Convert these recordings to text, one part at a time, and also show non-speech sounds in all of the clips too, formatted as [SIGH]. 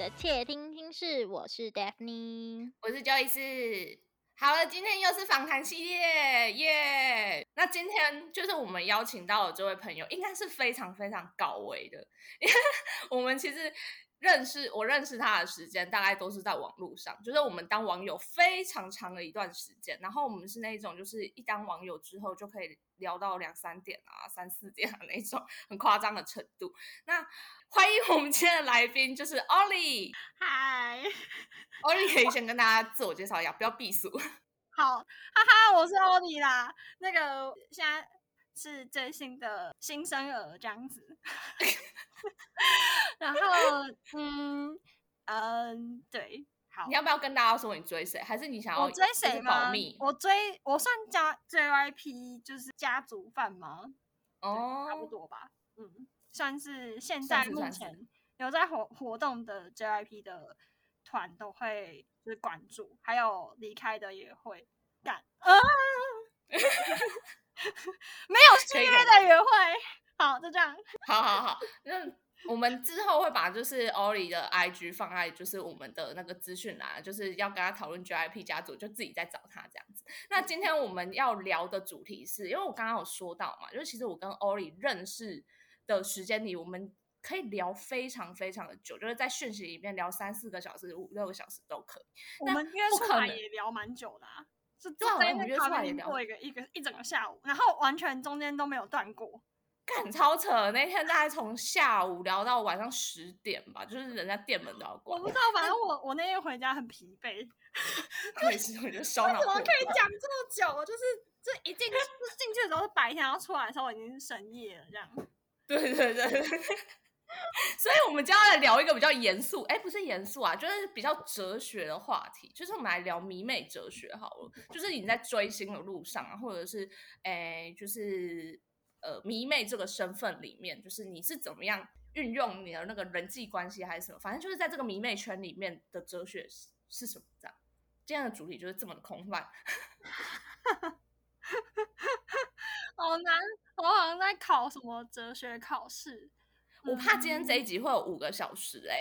的窃听听室，我是 Daphne，我是 Joyce。好了，今天又是访谈系列，耶！那今天就是我们邀请到的这位朋友，应该是非常非常高维的，因为我们其实。认识我认识他的时间大概都是在网络上，就是我们当网友非常长的一段时间。然后我们是那种，就是一当网友之后就可以聊到两三点啊、三四点的那种很夸张的程度。那欢迎我们今天的来宾，就是 Ollie。嗨，[LAUGHS] Ollie 可以先跟大家自我介绍一下，不要避俗。好，哈哈，我是 Ollie 啦。那个现在是最新的新生儿这样子。[LAUGHS] 然后，嗯嗯，对，好，你要不要跟大家说你追谁？还是你想要我追谁吗？我追，我算家 JYP 就是家族饭吗？哦，差不多吧，嗯，算是现在目前有在活活动的 JYP 的团都会就是关注，还有离开的也会干啊，[LAUGHS] [LAUGHS] 没有续约的约会。好，就这样。好好好，那我们之后会把就是 Ollie 的 IG 放在就是我们的那个资讯栏，就是要跟他讨论 GIP 家族，就自己再找他这样子。那今天我们要聊的主题是，因为我刚刚有说到嘛，就是其实我跟 Ollie 认识的时间里，我们可以聊非常非常的久，就是在讯息里面聊三四个小时、五六个小时都可以。我们约出来也聊蛮久的啊，是在那约出来过一个一个一整个下午，然后完全中间都没有断过。很超扯，那天大概从下午聊到晚上十点吧，就是人家店门都要关。我不知道，反正我我那天回家很疲惫。[LAUGHS] 没事，我就烧脑。怎么可以讲这么久？就是这一进进去的时候是白天，然后出来的时候已经是深夜了，这样。对 [LAUGHS] 对对。[LAUGHS] 所以我们就要来聊一个比较严肃，哎，不是严肃啊，就是比较哲学的话题，就是我们来聊迷妹哲学好了。就是你在追星的路上啊，或者是哎，就是。呃，迷妹这个身份里面，就是你是怎么样运用你的那个人际关系，还是什么？反正就是在这个迷妹圈里面的哲学是是什么？这样，今天的主题就是这么的空泛，[LAUGHS] 好难，我好像在考什么哲学考试，我怕今天这一集会有五个小时哎。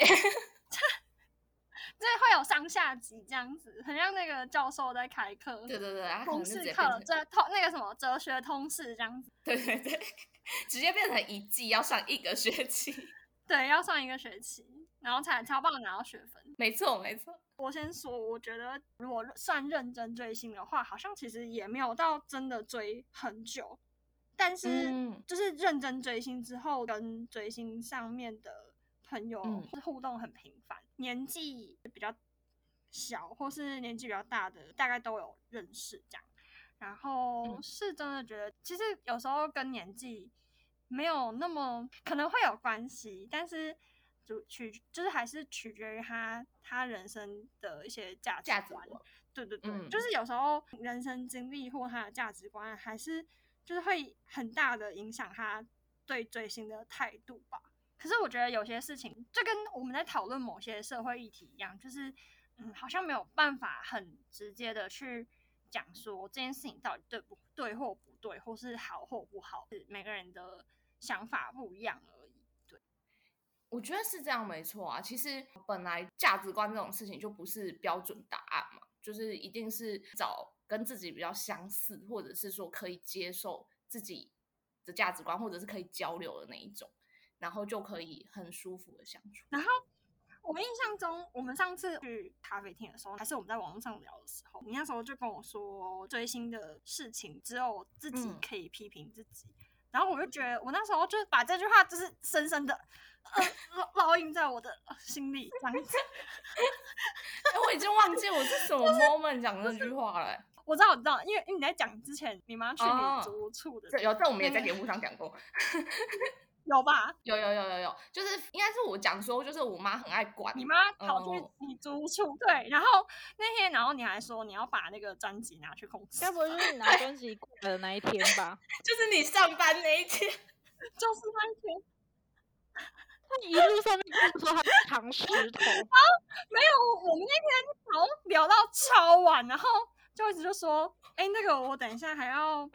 这 [LAUGHS] 会有上下集这样子，很像那个教授在开课。对对对，通识课，这通那个什么哲学通识这样子。对对对，[LAUGHS] 直接变成一季要上一个学期。[LAUGHS] 对，要上一个学期，然后才超棒拿到学分。没错没错。我先说，我觉得如果算认真追星的话，好像其实也没有到真的追很久，但是就是认真追星之后，跟追星上面的朋友互动很频繁。年纪比较小或是年纪比较大的，大概都有认识这样。然后是真的觉得，其实有时候跟年纪没有那么可能会有关系，但是就取就是还是取决于他他人生的一些价值观。对对对，就是有时候人生经历或他的价值观，还是就是会很大的影响他对追星的态度吧。可是我觉得有些事情就跟我们在讨论某些社会议题一样，就是嗯，好像没有办法很直接的去讲说这件事情到底对不对或不对，或是好或不好，是每个人的想法不一样而已。对，我觉得是这样，没错啊。其实本来价值观这种事情就不是标准答案嘛，就是一定是找跟自己比较相似，或者是说可以接受自己的价值观，或者是可以交流的那一种。然后就可以很舒服的相处。然后我印象中，我们上次去咖啡厅的时候，还是我们在网络上聊的时候，你那时候就跟我说追星的事情只有自己可以批评自己。然后我就觉得，我那时候就把这句话就是深深的烙烙印在我的心里。这样子，哎，[LAUGHS] 我已经忘记我是什么 [LAUGHS] moment 讲这句话了。我知道，我知道，因为因为你在讲之前，你妈去你租屋处的，有，这我们也在节目上讲过。[LAUGHS] 有吧？有有有有有，就是应该是我讲说，就是我妈很爱管你妈跑去你租处，对，然后那天，然后你还说你要把那个专辑拿去控制，该不会就是你拿专辑过来的那一天吧？[LAUGHS] 就是你上班那一天，[LAUGHS] 就是那一天。他一路上面跟说他藏石头啊，没有，我们那天好像聊到超晚，然后就一直就说，哎，那个我等一下还要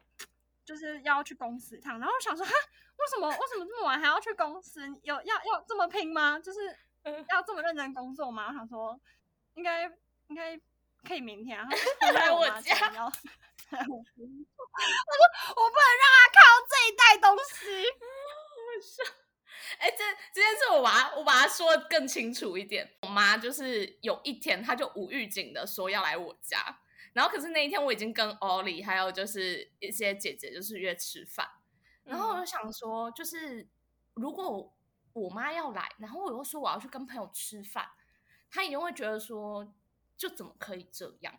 就是要去公司一趟，然后我想说哈。为什么为什么这么晚还要去公司？有要要这么拼吗？就是要这么认真工作吗？我想说，应该应该可以明天啊，[LAUGHS] 来我家。[LAUGHS] 我说我不能让他看到这一袋东西。[LAUGHS] 哎，这这件事我把它我把它说的更清楚一点。我妈就是有一天，她就无预警的说要来我家，然后可是那一天我已经跟 Ollie 还有就是一些姐姐就是约吃饭，然后我就想说，就是如果我妈要来，然后我又说我要去跟朋友吃饭，她一定会觉得说，就怎么可以这样？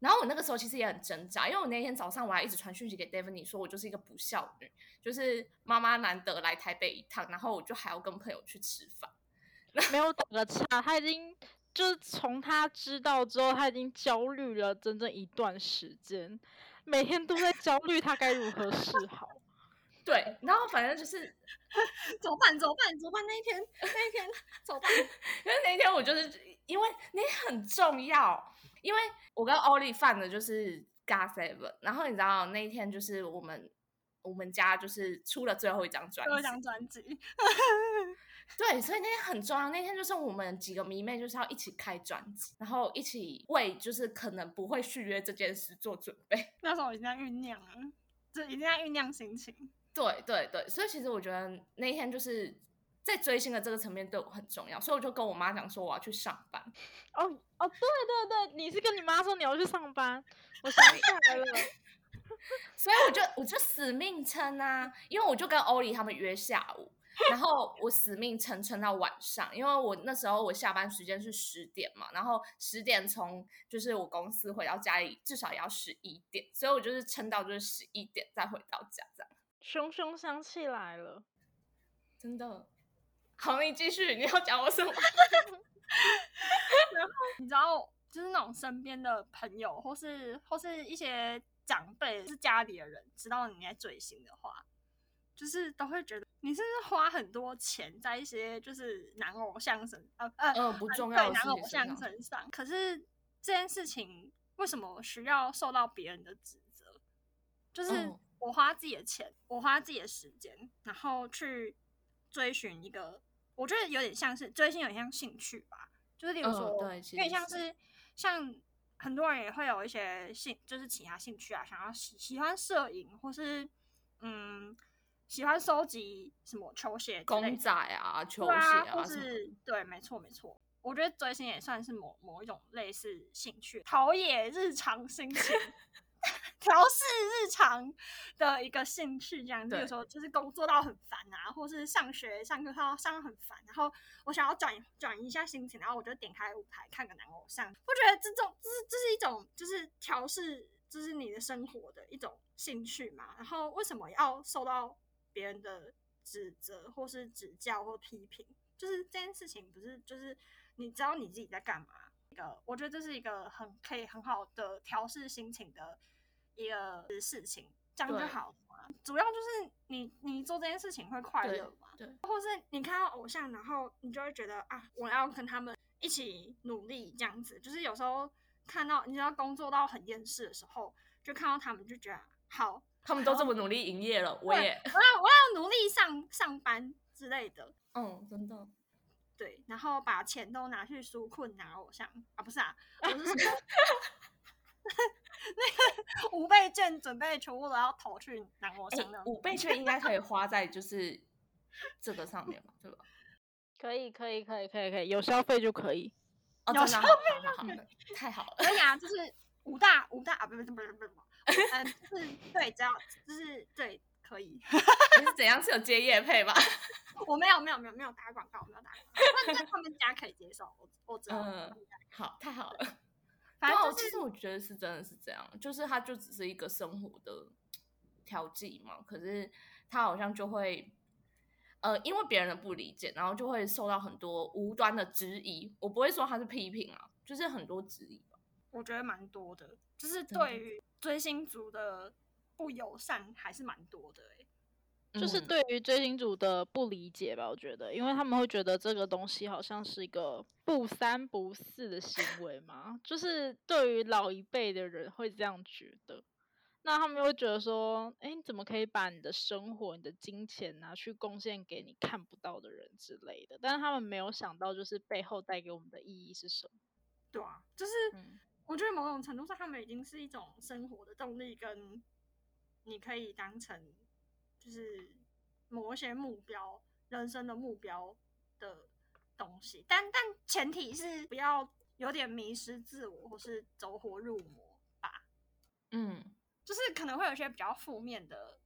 然后我那个时候其实也很挣扎，因为我那天早上我还一直传讯息给 David，说我就是一个不孝女，就是妈妈难得来台北一趟，然后我就还要跟朋友去吃饭，[LAUGHS] 没有打个岔，他已经就是从他知道之后，他已经焦虑了整整一段时间，每天都在焦虑他该如何是好。[LAUGHS] 对，然后反正就是 [LAUGHS] 怎么办？怎么办？怎么办？那一天，那一天怎么办？[LAUGHS] 因为那一天我就是因为你很重要。因为我跟欧丽犯的就是 God Seven，然后你知道那一天就是我们我们家就是出了最后一张专辑，最后一张专辑，[LAUGHS] 对，所以那天很重要。那天就是我们几个迷妹就是要一起开专辑，然后一起为就是可能不会续约这件事做准备。[LAUGHS] 那时候已经在酝酿了，就已经在酝酿心情。对对对，所以其实我觉得那天就是。在追星的这个层面对我很重要，所以我就跟我妈讲说我要去上班。哦哦，对对对，你是跟你妈说你要去上班，我想起来了。[LAUGHS] 所以我就我就死命撑啊，因为我就跟欧里他们约下午，然后我死命撑撑到晚上，因为我那时候我下班时间是十点嘛，然后十点从就是我公司回到家里至少也要十一点，所以我就是撑到就是十一点再回到家这样。熊熊想起来了，真的。好，你继续，你要讲我什么？[LAUGHS] 然后你知道，就是那种身边的朋友，或是或是一些长辈，是家里的人，知道你在追星的话，就是都会觉得你是不是花很多钱在一些就是男偶像身，呃呃，不重要男偶像身上。可是这件事情为什么需要受到别人的指责？就是我花自己的钱，我花自己的时间，然后去追寻一个。我觉得有点像是追星，有点像兴趣吧。就是例如说，有点像是像很多人也会有一些兴，就是其他兴趣啊，想要喜喜欢摄影，或是嗯喜欢收集什么球鞋、公仔啊、球鞋啊，或是对，没错没错。我觉得追星也算是某某一种类似兴趣，陶冶日常心情。[LAUGHS] [LAUGHS] 调试日常的一个兴趣，这样，比如说就是工作到很烦啊，或是上学上课上上很烦，然后我想要转转移一下心情，然后我就点开舞台看个男偶像，我觉得这种这是这是一种就是调试，就是你的生活的一种兴趣嘛？然后为什么要受到别人的指责或是指教或批评？就是这件事情不是就是你知道你自己在干嘛？一个我觉得这是一个很可以很好的调试心情的。一个事情，这样就好嘛。主要就是你，你做这件事情会快乐嘛？对。或是你看到偶像，然后你就会觉得啊，我要跟他们一起努力，这样子。就是有时候看到，你知道工作到很厌世的时候，就看到他们就觉得好，他们都这么努力营业了，我也，我要我要努力上上班之类的。嗯，真的。对，然后把钱都拿去纾困拿偶像啊，不是啊，我是说。[LAUGHS] 那个五倍券准备全部都要投去男模上的，五倍券应该可以花在就是 [LAUGHS] 这个上面嘛，对吧？可以，可以，可以，可以，可以，有消费就可以，有消费太好了。可以啊，就是五大五大啊，不不不不不不，嗯，是对，只要就是对，可以。[LAUGHS] 你是怎样是有接业配吗？[LAUGHS] 我没有，没有，没有，没有打广告，没有打广告，但是他们家可以接受，我我知道。嗯，好，太好了。[LAUGHS] 反正其实我觉得是真的是这样，就是它就只是一个生活的调剂嘛。可是他好像就会，呃，因为别人的不理解，然后就会受到很多无端的质疑。我不会说他是批评啊，就是很多质疑吧。我觉得蛮多的，就是对于追星族的不友善还是蛮多的哎。就是对于追星族的不理解吧，我觉得，因为他们会觉得这个东西好像是一个不三不四的行为嘛，就是对于老一辈的人会这样觉得。那他们会觉得说，哎，你怎么可以把你的生活、你的金钱拿去贡献给你看不到的人之类的？但是他们没有想到，就是背后带给我们的意义是什么？对啊，就是我觉得某种程度上，他们已经是一种生活的动力，跟你可以当成就是某一些目标、人生的目标的东西。但但前提是不要有点迷失自我，或是走火入魔吧。嗯，就是可能会有一些比较负面的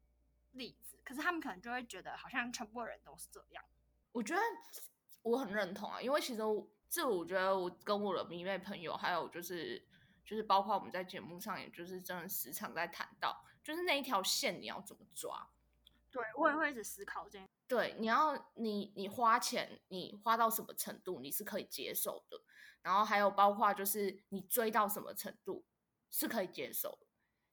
例子，可是他们可能就会觉得好像全部人都是这样。我觉得我很认同啊，因为其实我。这我觉得我跟我的迷妹朋友，还有就是就是包括我们在节目上，也就是真的时常在谈到，就是那一条线你要怎么抓？对我也会一直思考这。对，你要你你花钱，你花到什么程度你是可以接受的？然后还有包括就是你追到什么程度是可以接受的？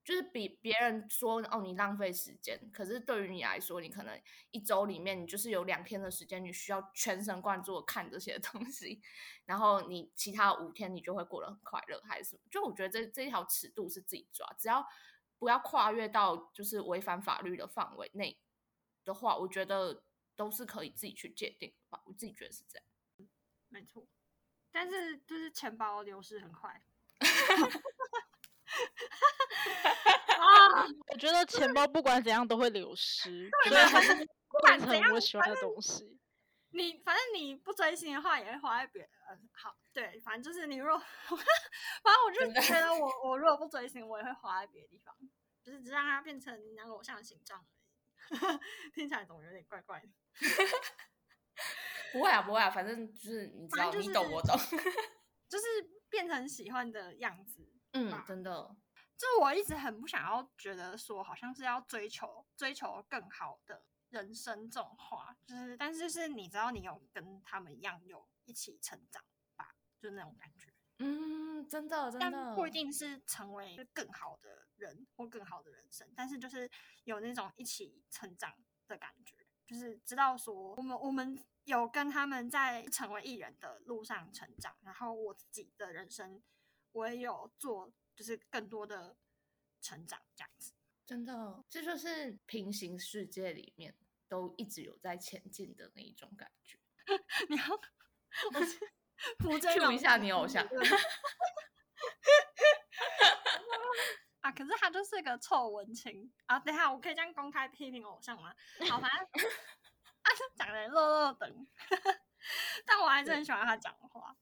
就是比别人说哦，你浪费时间，可是对于你来说，你可能一周里面你就是有两天的时间，你需要全神贯注的看这些 [LAUGHS] 东西，然后你其他五天你就会过得很快乐，还是什么？就我觉得这这一条尺度是自己抓，只要不要跨越到就是违反法律的范围内的话，我觉得都是可以自己去界定吧。我自己觉得是这样，没错。但是就是钱包流失很快。[LAUGHS] 啊，我觉得钱包不管怎样都会流失，所以还是 [LAUGHS] 变成我喜欢的东西。你反正你不追星的话，也会花在别嗯，好，对，反正就是你若，[LAUGHS] 反正我就觉得我我如果不追星，我也会花在别的地方，就是只让它变成那个偶像的形状而已。[LAUGHS] 听起来总有点怪怪的。不会啊，不会啊，反正就是你知道，你懂我懂，就是变成喜欢的样子。嗯，真的。就我一直很不想要觉得说，好像是要追求追求更好的人生这种话，就是但是是你知道你有跟他们一样有一起成长吧，就那种感觉。嗯，真的真的，不一定是成为更好的人或更好的人生，但是就是有那种一起成长的感觉，就是知道说我们我们有跟他们在成为艺人的路上成长，然后我自己的人生我也有做。就是更多的成长，这样子，真的，这就是平行世界里面都一直有在前进的那一种感觉。[LAUGHS] 你要，[LAUGHS] 我是 [LAUGHS] 扶一下你偶像。啊，可是他就是个臭文青啊！等下我可以这样公开批评偶像吗？好，反正他是讲的乐乐等，但我还是很喜欢他讲话。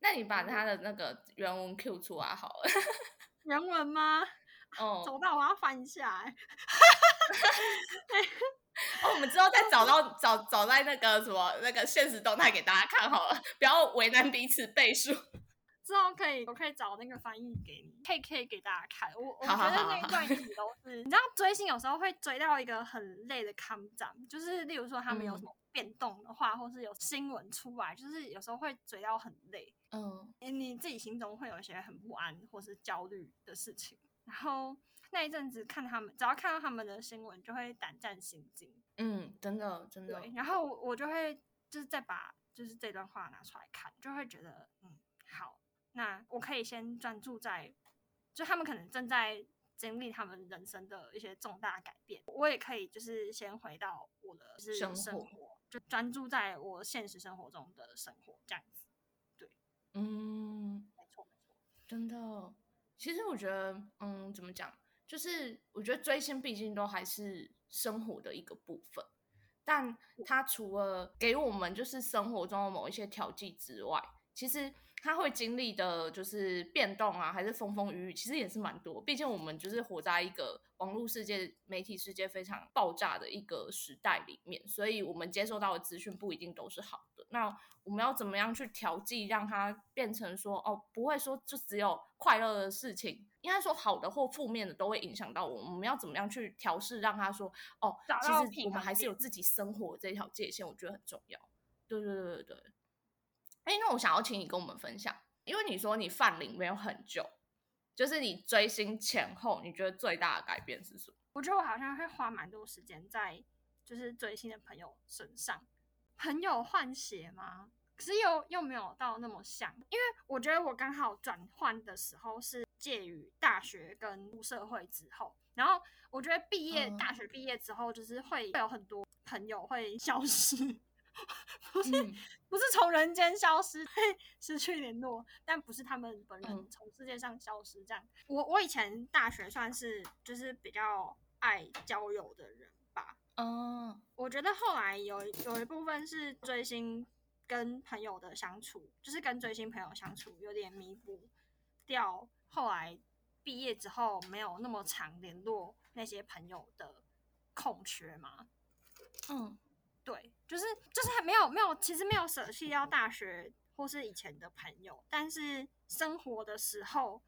那你把他的那个原文 Q 出来好了。[LAUGHS] 原文吗？[LAUGHS] 哦，找到我要翻一下。[LAUGHS] 哦，我们之后再找到找找在那个什么那个现实动态给大家看好了，不要为难彼此背书。之后可以，我可以找那个翻译给你，可以可以给大家看。我我觉得那一段一直都是，你知道追星有时候会追到一个很累的康展，就是例如说他们有什么变动的话，或是有新闻出来，就是有时候会追到很累。嗯，你自己心中会有一些很不安或是焦虑的事情，然后那一阵子看他们，只要看到他们的新闻，就会胆战心惊。嗯，真的真的。然后我就会就是再把就是这段话拿出来看，就会觉得嗯好。那我可以先专注在，就他们可能正在经历他们人生的一些重大改变，我也可以就是先回到我的是生活，就专注在我现实生活中的生活这样子。对，嗯，没错没错，真的。其实我觉得，嗯，怎么讲，就是我觉得追星毕竟都还是生活的一个部分，但它除了给我们就是生活中的某一些调剂之外，其实。他会经历的，就是变动啊，还是风风雨雨，其实也是蛮多。毕竟我们就是活在一个网络世界、媒体世界非常爆炸的一个时代里面，所以我们接收到的资讯不一定都是好的。那我们要怎么样去调剂，让它变成说，哦，不会说就只有快乐的事情，应该说好的或负面的都会影响到我们。我们要怎么样去调试，让他说，哦，其实我们还是有自己生活这条界限，我觉得很重要。对对对对对。哎，那我想要请你跟我们分享，因为你说你泛龄没有很久，就是你追星前后，你觉得最大的改变是什么？我觉得我好像会花蛮多时间在就是追星的朋友身上。朋友换血吗？可是又又没有到那么像，因为我觉得我刚好转换的时候是介于大学跟入社会之后，然后我觉得毕业大学毕业之后，就是会会有很多朋友会消失，[LAUGHS] 不是不是从人间消失，失去联络，但不是他们本人从世界上消失这样。我我以前大学算是就是比较爱交友的人吧，嗯，我觉得后来有有一部分是追星。跟朋友的相处，就是跟追星朋友相处，有点弥补掉后来毕业之后没有那么常联络那些朋友的空缺嘛。嗯，对，就是就是还没有没有，其实没有舍弃掉大学或是以前的朋友，但是生活的时候，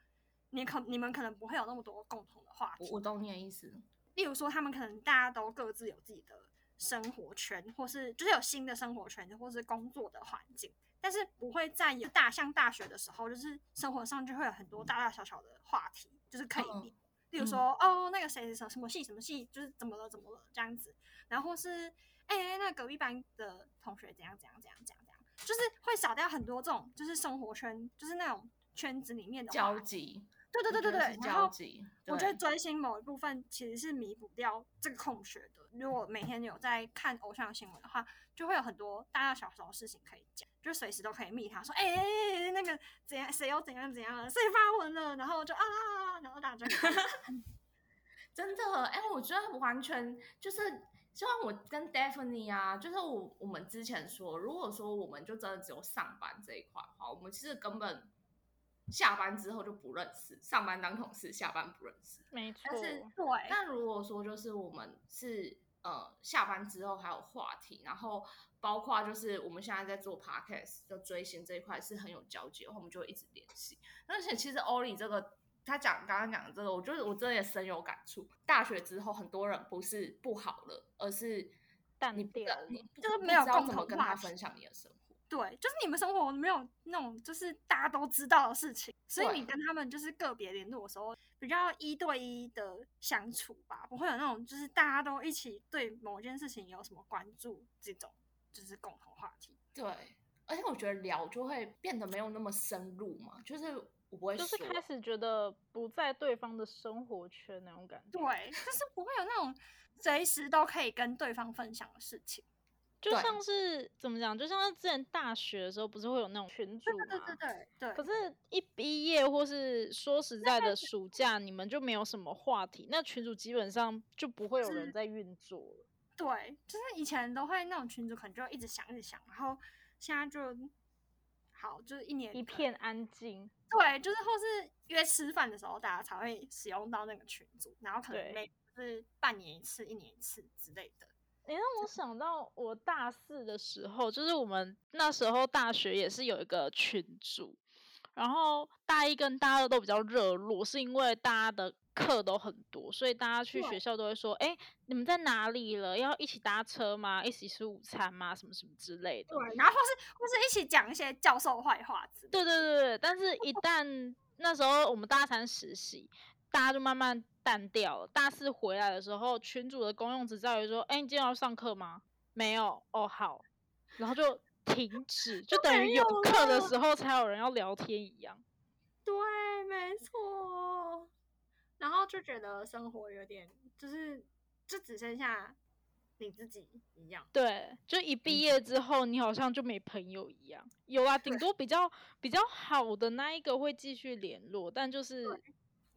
你可你们可能不会有那么多共同的话题。我懂你的意思。例如说，他们可能大家都各自有自己的。生活圈，或是就是有新的生活圈，或是工作的环境，但是不会在大像大学的时候，就是生活上就会有很多大大小小的话题，就是可以聊。例如说，哦，那个谁谁谁什么系什么系，就是怎么了怎么了这样子。然后是，哎，那隔壁班的同学怎样怎样怎样怎样怎样，就是会少掉很多这种，就是生活圈，就是那种圈子里面的交集。对对对对对，然后我觉得追星某一部分其实是弥补掉这个空缺的。如果每天有在看偶像新闻的话，就会有很多大大小小的事情可以讲，就随时都可以密他说，哎，那个怎样，谁又怎样怎样了，谁发文了，然后就啊，然后大家 [LAUGHS] 真的，哎，我觉得完全就是，就像我跟 Daphne 啊，就是我我们之前说，如果说我们就真的只有上班这一块的话，我们其实根本。下班之后就不认识，上班当同事，下班不认识。没错。但是对，但如果说就是我们是呃下班之后还有话题，然后包括就是我们现在在做 podcast 就追星这一块是很有交集的话，我们就会一直联系。而且其实欧里这个他讲刚刚讲的这个，我觉得我真的也深有感触。大学之后很多人不是不好了，而是淡定，你就是没有共同跟他分享你的生活。对，就是你们生活没有那种就是大家都知道的事情，所以你跟他们就是个别联络的时候，比较一对一的相处吧，不会有那种就是大家都一起对某件事情有什么关注这种就是共同话题。对，而且我觉得聊就会变得没有那么深入嘛，就是我不会就是开始觉得不在对方的生活圈那种感觉。对，就是不会有那种随时都可以跟对方分享的事情。就像是怎么讲，就像是之前大学的时候，不是会有那种群主嘛？对对对对。可是，一毕业或是说实在的，暑假你们就没有什么话题，那群主基本上就不会有人在运作了。对，就是以前都会那种群主，可能就一直想一直想，然后现在就好，就是一年一片安静。对，就是或是约吃饭的时候，大家才会使用到那个群组，然后可能每是半年一次、一年一次之类的。你让我想到我大四的时候，就是我们那时候大学也是有一个群组，然后大一跟大二都比较热络，是因为大家的课都很多，所以大家去学校都会说：“哎，你们在哪里了？要一起搭车吗？一起吃午餐吗？什么什么之类的。”对，然后或是或是一起讲一些教授坏话之对对对对，但是一旦那时候我们大三实习，大家就慢慢。淡掉了。大四回来的时候，群主的公用只在于说：“哎，你今天要上课吗？”没有哦，好，然后就停止，就等于有课的时候才有人要聊天一样。对，没错。然后就觉得生活有点，就是就只剩下你自己一样。对，就一毕业之后，你好像就没朋友一样。有啊，顶多比较比较好的那一个会继续联络，但就是。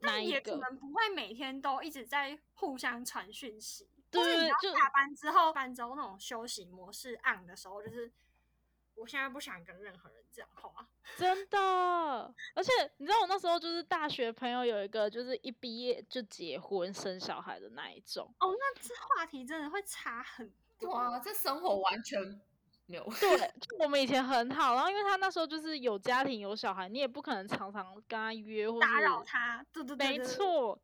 那也可能不会每天都一直在互相传讯息，对，就下班之后，班之后那种休息模式按的时候，就是我现在不想跟任何人讲话，[LAUGHS] 真的。而且你知道，我那时候就是大学朋友有一个，就是一毕业就结婚生小孩的那一种。哦，那这话题真的会差很多啊，这生活完全。对，我们以前很好，然后因为他那时候就是有家庭有小孩，你也不可能常常跟他约或打扰他，对对对，没错。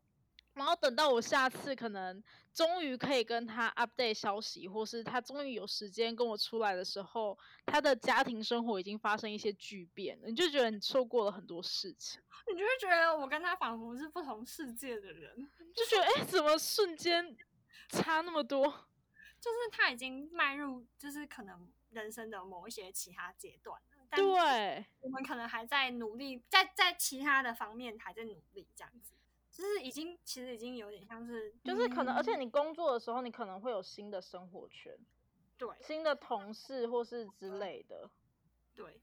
然后等到我下次可能终于可以跟他 update 消息，或是他终于有时间跟我出来的时候，他的家庭生活已经发生一些巨变了，你就觉得你错过了很多事情，你就会觉得我跟他仿佛是不同世界的人，就觉得哎，怎么瞬间差那么多？就是他已经迈入，就是可能。人生的某一些其他阶段了。对，我们可能还在努力，在在其他的方面还在努力，这样子，就是已经其实已经有点像是，就是可能，而且你工作的时候，你可能会有新的生活圈，对，新的同事或是之类的，对，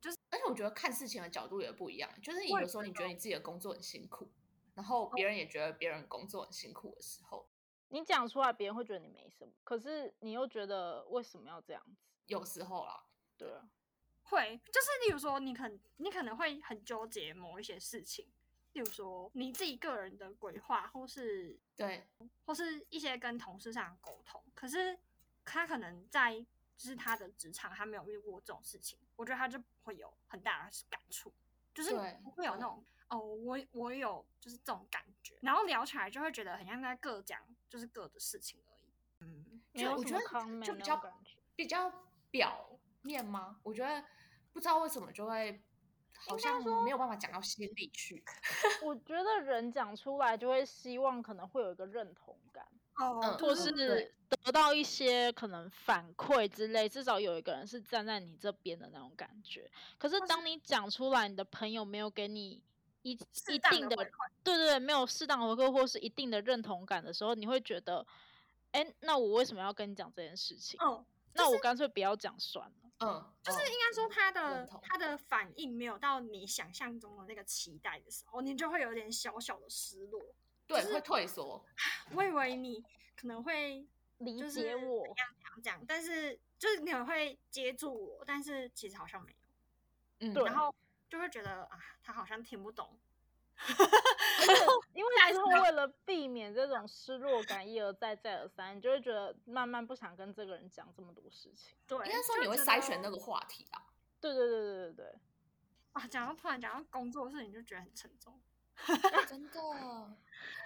就是，而且我觉得看事情的角度也不一样，就是有的时候你觉得你自己的工作很辛苦，然后别人也觉得别人工作很辛苦的时候，你讲出来，别人会觉得你没什么，可是你又觉得为什么要这样子？有时候啦，对啊。会，就是例如说，你可你可能会很纠结某一些事情，例如说你自己个人的规划，或是对，或是一些跟同事上的沟通。可是他可能在就是他的职场，他没有遇过这种事情，我觉得他就不会有很大的感触，就是不会有那种哦，我我有就是这种感觉，然后聊起来就会觉得很像在各讲就是各的事情而已。嗯，就我觉得就比较比较表面吗？我觉得。不知道为什么就会好像没有办法讲到心里去。[LAUGHS] 我觉得人讲出来就会希望可能会有一个认同感，哦，或是得到一些可能反馈之类，至少有一个人是站在你这边的那种感觉。可是当你讲出来，你的朋友没有给你一一定的对对，没有适当回馈或是一定的认同感的时候，你会觉得，哎，那我为什么要跟你讲这件事情？哦，那我干脆不要讲算了。嗯，就是应该说他的他的反应没有到你想象中的那个期待的时候，你就会有点小小的失落，对，会退缩。[LAUGHS] 我以为你可能会理解我，这样这样，但是就是你会接住我，但是其实好像没有，嗯，然后就会觉得啊，他好像听不懂。[LAUGHS] [LAUGHS] 因为之后为了避免这种失落感一而再再而三，你就会觉得慢慢不想跟这个人讲这么多事情。对，应该说你会筛选那个话题啊。对对对对对对。啊，讲到突然讲到工作的事情，就觉得很沉重。真的，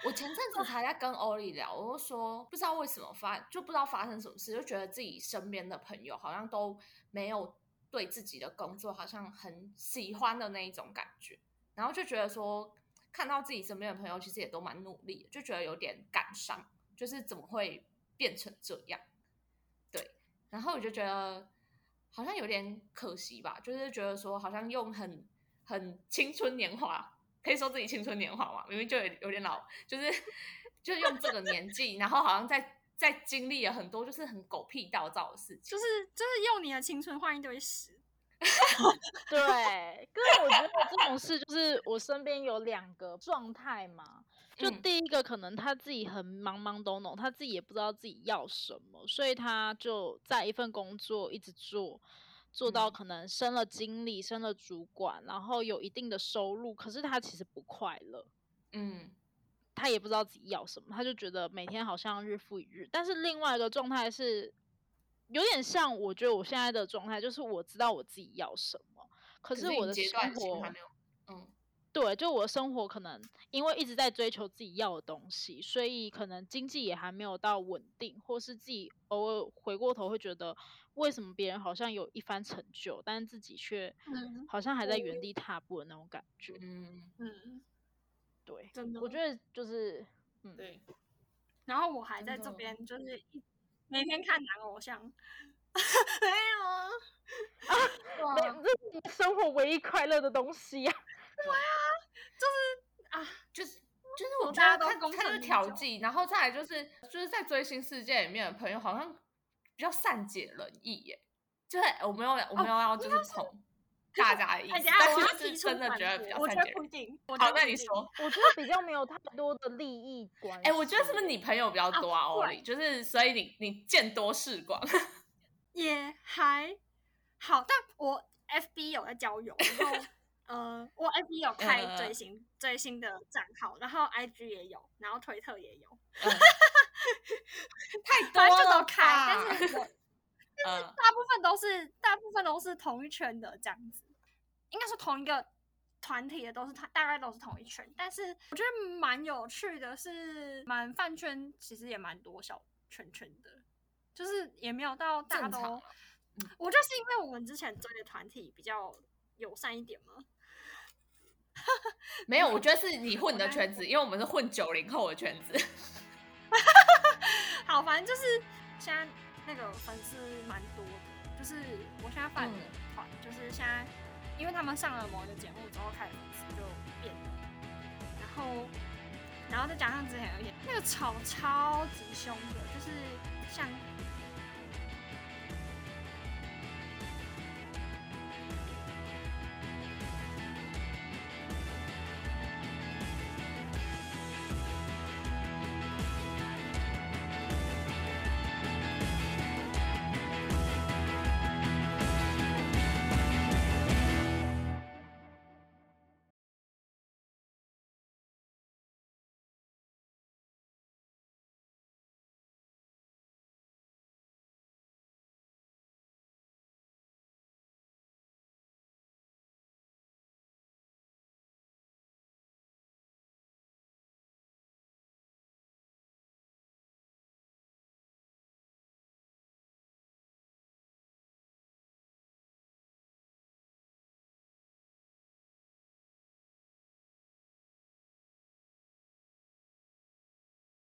我前阵子才在跟欧丽聊，我就说不知道为什么发，就不知道发生什么事，就觉得自己身边的朋友好像都没有对自己的工作好像很喜欢的那一种感觉，然后就觉得说。看到自己身边的朋友，其实也都蛮努力的，就觉得有点感伤，就是怎么会变成这样？对，然后我就觉得好像有点可惜吧，就是觉得说好像用很很青春年华，可以说自己青春年华嘛，明明就有有点老，就是就是用这个年纪，然后好像在在经历了很多就是很狗屁倒灶的事情，就是就是用你的青春换一堆屎。[LAUGHS] 对，可是我觉得这种事就是我身边有两个状态嘛，就第一个可能他自己很懵懵懂懂，他自己也不知道自己要什么，所以他就在一份工作一直做，做到可能升了经理、升了主管，然后有一定的收入，可是他其实不快乐，嗯，他也不知道自己要什么，他就觉得每天好像日复一日。但是另外一个状态是。有点像，我觉得我现在的状态就是我知道我自己要什么，可是我的生活，嗯，对，就我的生活可能因为一直在追求自己要的东西，所以可能经济也还没有到稳定，或是自己偶尔回过头会觉得，为什么别人好像有一番成就，但是自己却好像还在原地踏步的那种感觉，嗯。嗯，对，真的，我觉得就是，嗯，对，然后我还在这边就是一。每天看男偶像，[LAUGHS] 没有啊，没，这是你生活唯一快乐的东西呀。[LAUGHS] 对啊，就是啊，就是就是我觉得看看是调剂，然后再来就是就是在追星世界里面的朋友好像比较善解人意耶，就是我没有我没有要就是捧。大家的意思，但是真的觉得比较我觉得不一定。好，那你说，我觉得比较没有太多的利益 [LAUGHS] 关系。哎，我觉得是不是你朋友比较多啊？欧里，就是所以你你见多识广，[LAUGHS] 也还好。但我 FB 有在交友，然后呃，我 FB 有开最新最新的账号，然后 IG 也有，然后推特也有，[LAUGHS] 太多了，都开，但是我。但是大部分都是大部分都是同一圈的这样子，应该是同一个团体的，都是他大概都是同一圈。但是我觉得蛮有趣的是，蛮饭圈其实也蛮多小圈圈的，就是也没有到大都。我就是因为我们之前追的团体比较友善一点嘛？[LAUGHS] 没有，我觉得是你混的圈子，因为我们是混九零后的圈子。[LAUGHS] 好，反正就是现在。那个粉丝蛮多的，就就是我现在办的团，就是现在，因为他们上了某一个节目之后，开始就变了，然后，然后再加上之前有一些那个吵超级凶的，就是像